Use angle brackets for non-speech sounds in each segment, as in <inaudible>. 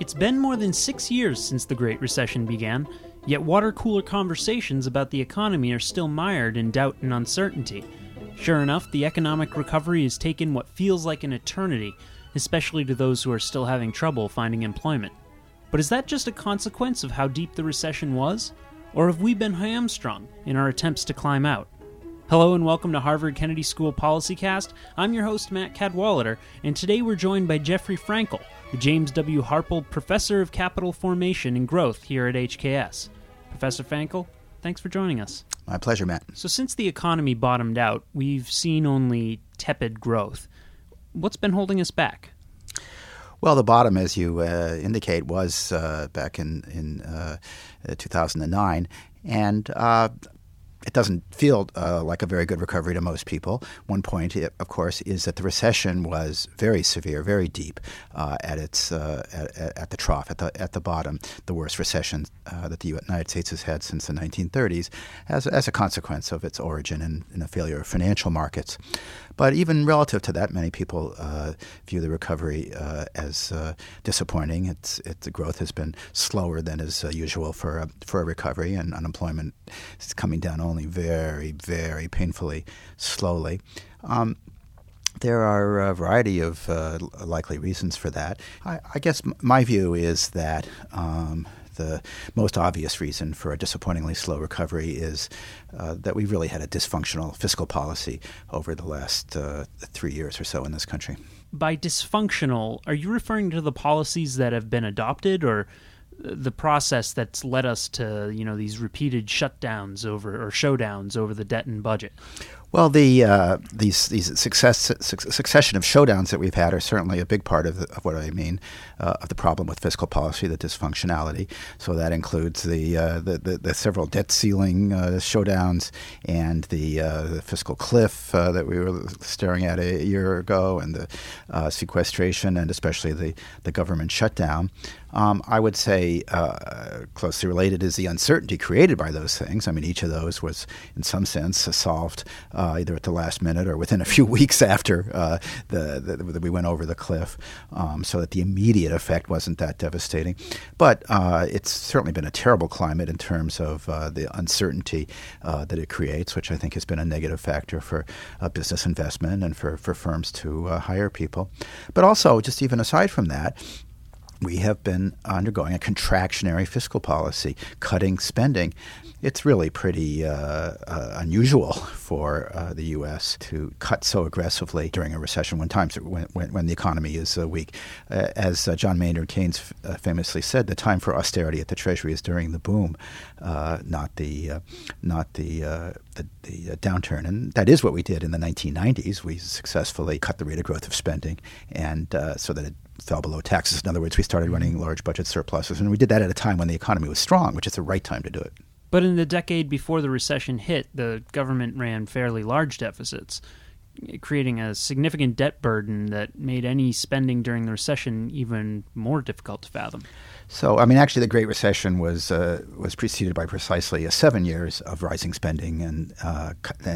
It's been more than six years since the Great Recession began, yet water cooler conversations about the economy are still mired in doubt and uncertainty. Sure enough, the economic recovery has taken what feels like an eternity, especially to those who are still having trouble finding employment. But is that just a consequence of how deep the recession was? Or have we been hamstrung in our attempts to climb out? Hello and welcome to Harvard Kennedy School PolicyCast. I'm your host, Matt Cadwallader, and today we're joined by Jeffrey Frankel, the James W. Harpel Professor of Capital Formation and Growth here at HKS. Professor Frankel, thanks for joining us. My pleasure, Matt. So, since the economy bottomed out, we've seen only tepid growth. What's been holding us back? Well, the bottom, as you uh, indicate, was uh, back in in uh, 2009, and uh, it doesn't feel uh, like a very good recovery to most people. One point, of course, is that the recession was very severe, very deep uh, at its uh, at, at, the trough, at the at the bottom, the worst recession uh, that the United States has had since the 1930s, as as a consequence of its origin in, in a failure of financial markets. But even relative to that, many people uh, view the recovery uh, as disappointing. It's it, the growth has been slower than is usual for a, for a recovery, and unemployment is coming down only very, very painfully slowly. Um, there are a variety of uh, likely reasons for that. I, I, guess my view is that um, the most obvious reason for a disappointingly slow recovery is uh, that we really had a dysfunctional fiscal policy over the last uh, three years or so in this country. By dysfunctional, are you referring to the policies that have been adopted or the process that's led us to you know these repeated shutdowns over or showdowns over the debt and budget. Well, the uh, these these success su- succession of showdowns that we've had are certainly a big part of, the, of what I mean uh, of the problem with fiscal policy, the dysfunctionality. So that includes the uh, the, the, the, several debt ceiling uh, showdowns and the, uh, fiscal cliff uh, that we were staring at a year ago, and the sequestration, and especially the the government shutdown. Um, I would say closely related is the uncertainty created by those things. I mean, each of those was, in some sense, solved uh, either at the last minute or within a few <laughs> weeks after uh, the, the, the, we went over the cliff, um, so that the immediate effect wasn't that devastating. But uh, it's certainly been a terrible climate in terms of uh, the uncertainty uh, that it creates, which I think has been a negative factor for uh, business investment and for, for firms to hire people. But also, just even aside from that, we have been undergoing a contractionary fiscal policy, cutting spending. It's really pretty uh, uh, unusual <laughs> for uh, the U.S. to cut so aggressively during a recession when times when, when, when the economy is uh, weak. Uh, as uh, John Maynard Keynes famously said, the time for austerity at the Treasury is during the boom, not the not the, the, the downturn. And that is what we did in the 1990s. We successfully cut the rate of growth of spending, and so that it fell below taxes. In other words, we started mm-hmm. running large budget surpluses, and we did that at a time when the economy was strong, which is the right time to do it. But in the decade before the recession hit, the government ran fairly large deficits, creating a significant debt burden that made any spending during the recession even more difficult to fathom. So, I mean, actually, the Great Recession was uh, was preceded by precisely seven years of rising spending and uh,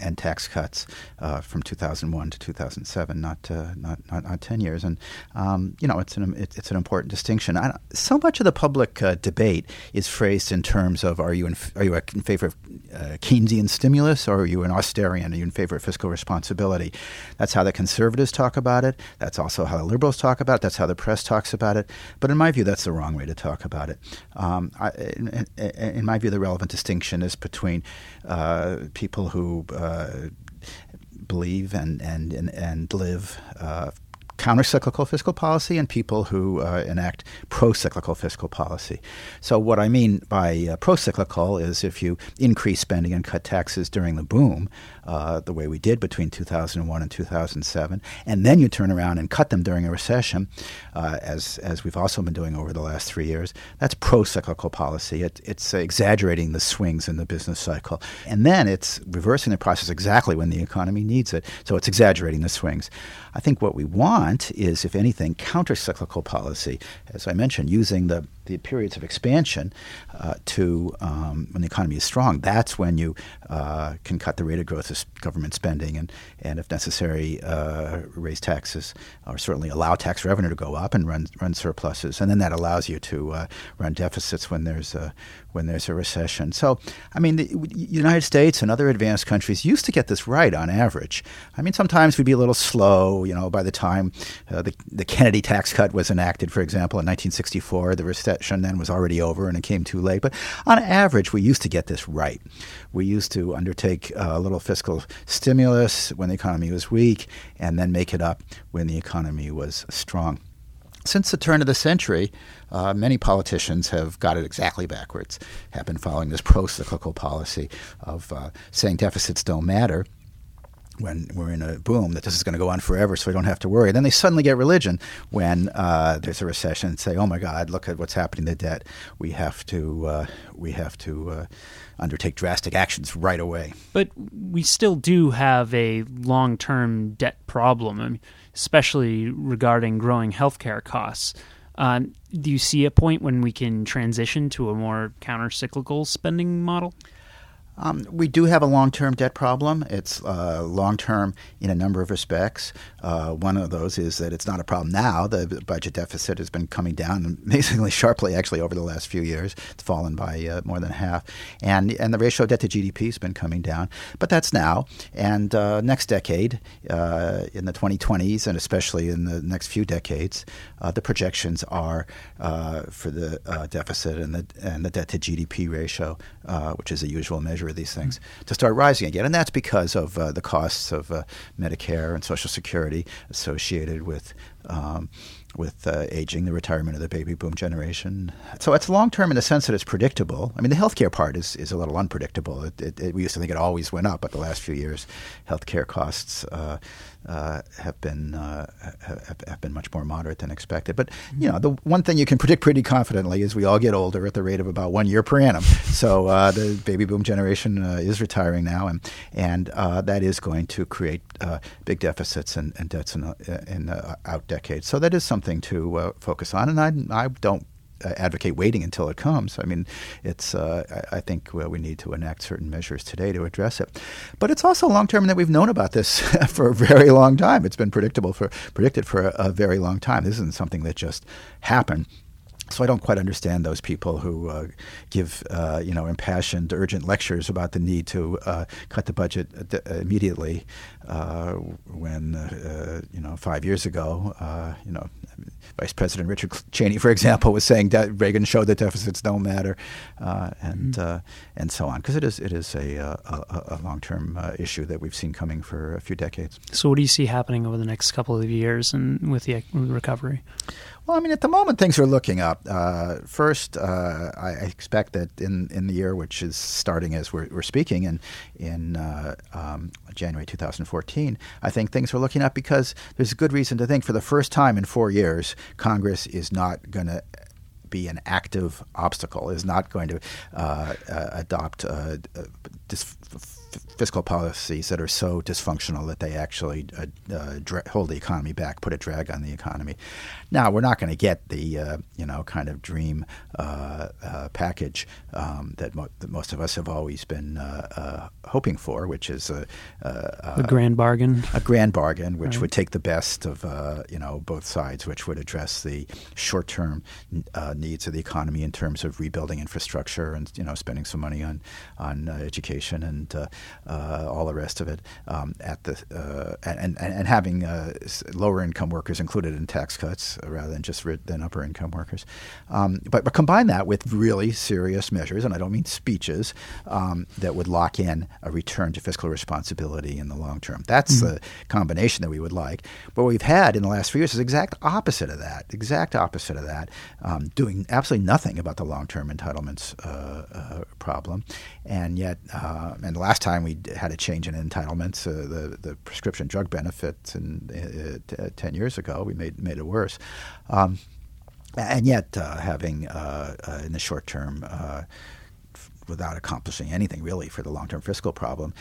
and tax cuts uh, from 2001 to 2007, not, uh, not, not not ten years. And um, you know, it's an it's an important distinction. So much of the public uh, debate is phrased in terms of are you in are you in favor of uh, Keynesian stimulus or are you an austerian? Are you in favor of fiscal responsibility? That's how the conservatives talk about it. That's also how the liberals talk about it. That's how the press talks about it. But in my view, that's the wrong way to talk about it. Um, I, in, in, my view, the relevant distinction is between uh, people who uh, believe and, and, and, and live uh, countercyclical fiscal policy and people who uh, enact pro-cyclical fiscal policy. So what I mean by uh, pro-cyclical is if you increase spending and cut taxes during the boom, uh, the way we did between 2001 and 2007, and then you turn around and cut them during a recession, uh, as as we've also been doing over the last three years. That's pro-cyclical policy. It, it's exaggerating the swings in the business cycle, and then it's reversing the process exactly when the economy needs it. So it's exaggerating the swings. I think what we want is, if anything, countercyclical policy. As I mentioned, using the the periods of expansion uh, to um, when the economy is strong, that's when you uh, can cut the rate of growth of government spending and, and if necessary, uh, raise taxes or certainly allow tax revenue to go up and run run surpluses, and then that allows you to uh, run deficits when there's a when there's a recession. So, I mean, the United States and other advanced countries used to get this right on average. I mean, sometimes we'd be a little slow. You know, by the time uh, the the Kennedy tax cut was enacted, for example, in 1964, the recession then was already over and it came too late. But on average, we used to get this right. We used to undertake a little fiscal stimulus when the economy was weak and then make it up when the economy was strong. Since the turn of the century, uh, many politicians have got it exactly backwards, have been following this pro cyclical policy of uh, saying deficits don't matter when we're in a boom that this is going to go on forever, so we don't have to worry. Then they suddenly get religion when uh, there's a recession and say, "Oh my God, look at what's happening to debt. We have to uh, we have to uh, undertake drastic actions right away." But we still do have a long-term debt problem, especially regarding growing healthcare costs. Um, do you see a point when we can transition to a more counter-cyclical spending model? Um, we do have a long term debt problem. It's uh, long term in a number of respects. Uh, one of those is that it's not a problem now. The budget deficit has been coming down <laughs> amazingly sharply, actually, over the last few years. It's fallen by uh, more than half. And, and the ratio of debt to GDP has been coming down. But that's now. And uh, next decade, uh, in the 2020s, and especially in the next few decades, uh, the projections are for the deficit and the, and the debt to GDP ratio, which is a usual measure of these things to start rising again. And that's because of uh, the costs of uh, Medicare and Social Security associated with. Um, with uh, aging, the retirement of the baby boom generation. So it's long term in the sense that it's predictable. I mean, the healthcare part is, is a little unpredictable. It, it, it, we used to think it always went up, but the last few years, healthcare costs uh, uh, have been uh, have, have, been much more moderate than expected. But you know, the one thing you can predict pretty confidently is we all get older at the rate of about one year per annum. <laughs> So uh, the baby boom generation uh, is retiring now, and and uh, that is going to create uh, big deficits and, and debts in in out So that is something to focus on, and I I don't uh, advocate waiting until it comes. I mean, it's. Uh, I, I, think well, we need to enact certain measures today to address it, but it's also long term that we've known about this <laughs> for a very long time. It's been predictable for predicted for a, a very long time. This isn't something that just happened. So I don't quite understand those people who uh, give, uh, you know, impassioned, urgent lectures about the need to uh, cut the budget immediately, uh, when, uh, you know, five years ago, uh, you know, Vice President Richard Cheney, for example, was saying that Reagan showed that deficits don't matter, and mm-hmm. and so on, because it is it is a, a, a long term issue that we've seen coming for a few decades. So, what do you see happening over the next couple of years and with the recovery? Well, I mean, at the moment, things are looking up. Uh, first, uh, I expect that in, in the year, which is starting as we're, we're speaking in, in uh, um, January 2014, I think things are looking up because there's a good reason to think for the first time in four years, Congress is not going to be an active obstacle, is not going to uh, uh, adopt uh, dis- fiscal policies that are so dysfunctional that they actually uh, uh, dra- hold the economy back, put a drag on the economy. Now, we're not going to get the uh, you know kind of dream uh, uh, package um, that, mo- that, most of us have always been uh, hoping for, which is a, a, a, grand bargain. A grand bargain, which right. would take the best of you know both sides, which would address the short-term needs of the economy in terms of rebuilding infrastructure and you know spending some money on on education and uh, all the rest of it um, at the uh, and, and, and having uh, lower income workers included in tax cuts rather than just than upper income workers. Um, but, but combine that with really serious measures, and I don't mean speeches, um, that would lock in a return to fiscal responsibility in the long term. That's mm-hmm. the combination that we would like. But what we've had in the last few years is exact opposite of that. Exact opposite of that. Um, doing absolutely nothing about the long term entitlements uh, uh, problem, and yet, uh, and the last time we had a change in entitlements. Uh, the the prescription drug benefits in uh, t- uh, ten years ago, we made made it worse, um, and yet uh, having uh, uh, in the short term. Without accomplishing anything really for the long-term fiscal problem,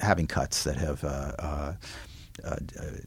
having cuts that have uh,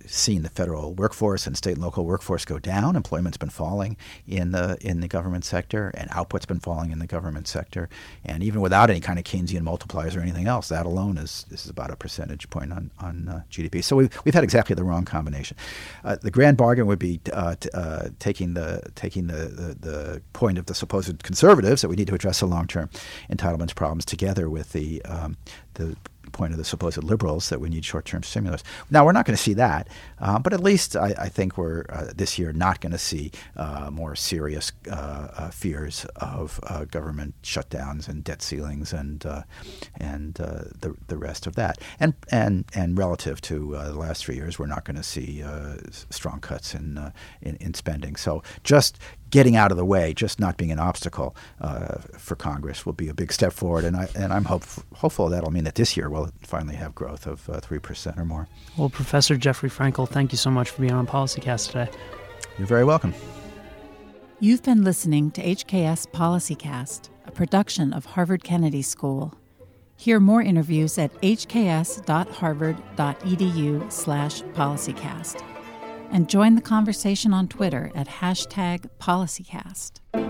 seen the federal workforce and state and local workforce go down. Employment's been falling in the in the government sector, and output's been falling in the government sector. And even without any kind of Keynesian multipliers or anything else, that alone is this is about a percentage point on on uh, GDP. So we've we've had exactly the wrong combination. Uh, the grand bargain would be uh, t- uh, taking the taking the, the, the point of the supposed conservatives that we need to address the long term entitlements problems together with the um, the point of the supposed liberals that we need short-term stimulus. Now we're not going to see that, uh, but at least I, I think we're uh, this year not going to see uh, more serious uh, uh, fears of uh, government shutdowns and debt ceilings and and the the rest of that. And and and relative to the last three years, we're not going to see strong cuts in, in in spending. So just getting out of the way, just not being an obstacle uh, for Congress, will be a big step forward. And I and I'm hope, hopeful that'll mean that this year we'll finally have growth of uh, three uh, percent or more. Well, Professor Jeffrey Frankel, thank you so much for being on PolicyCast today. You're very welcome. You've been listening to HKS PolicyCast, a production of Harvard Kennedy School. Hear more interviews at hks.harvard.edu/policycast and join the conversation on Twitter at hashtag PolicyCast.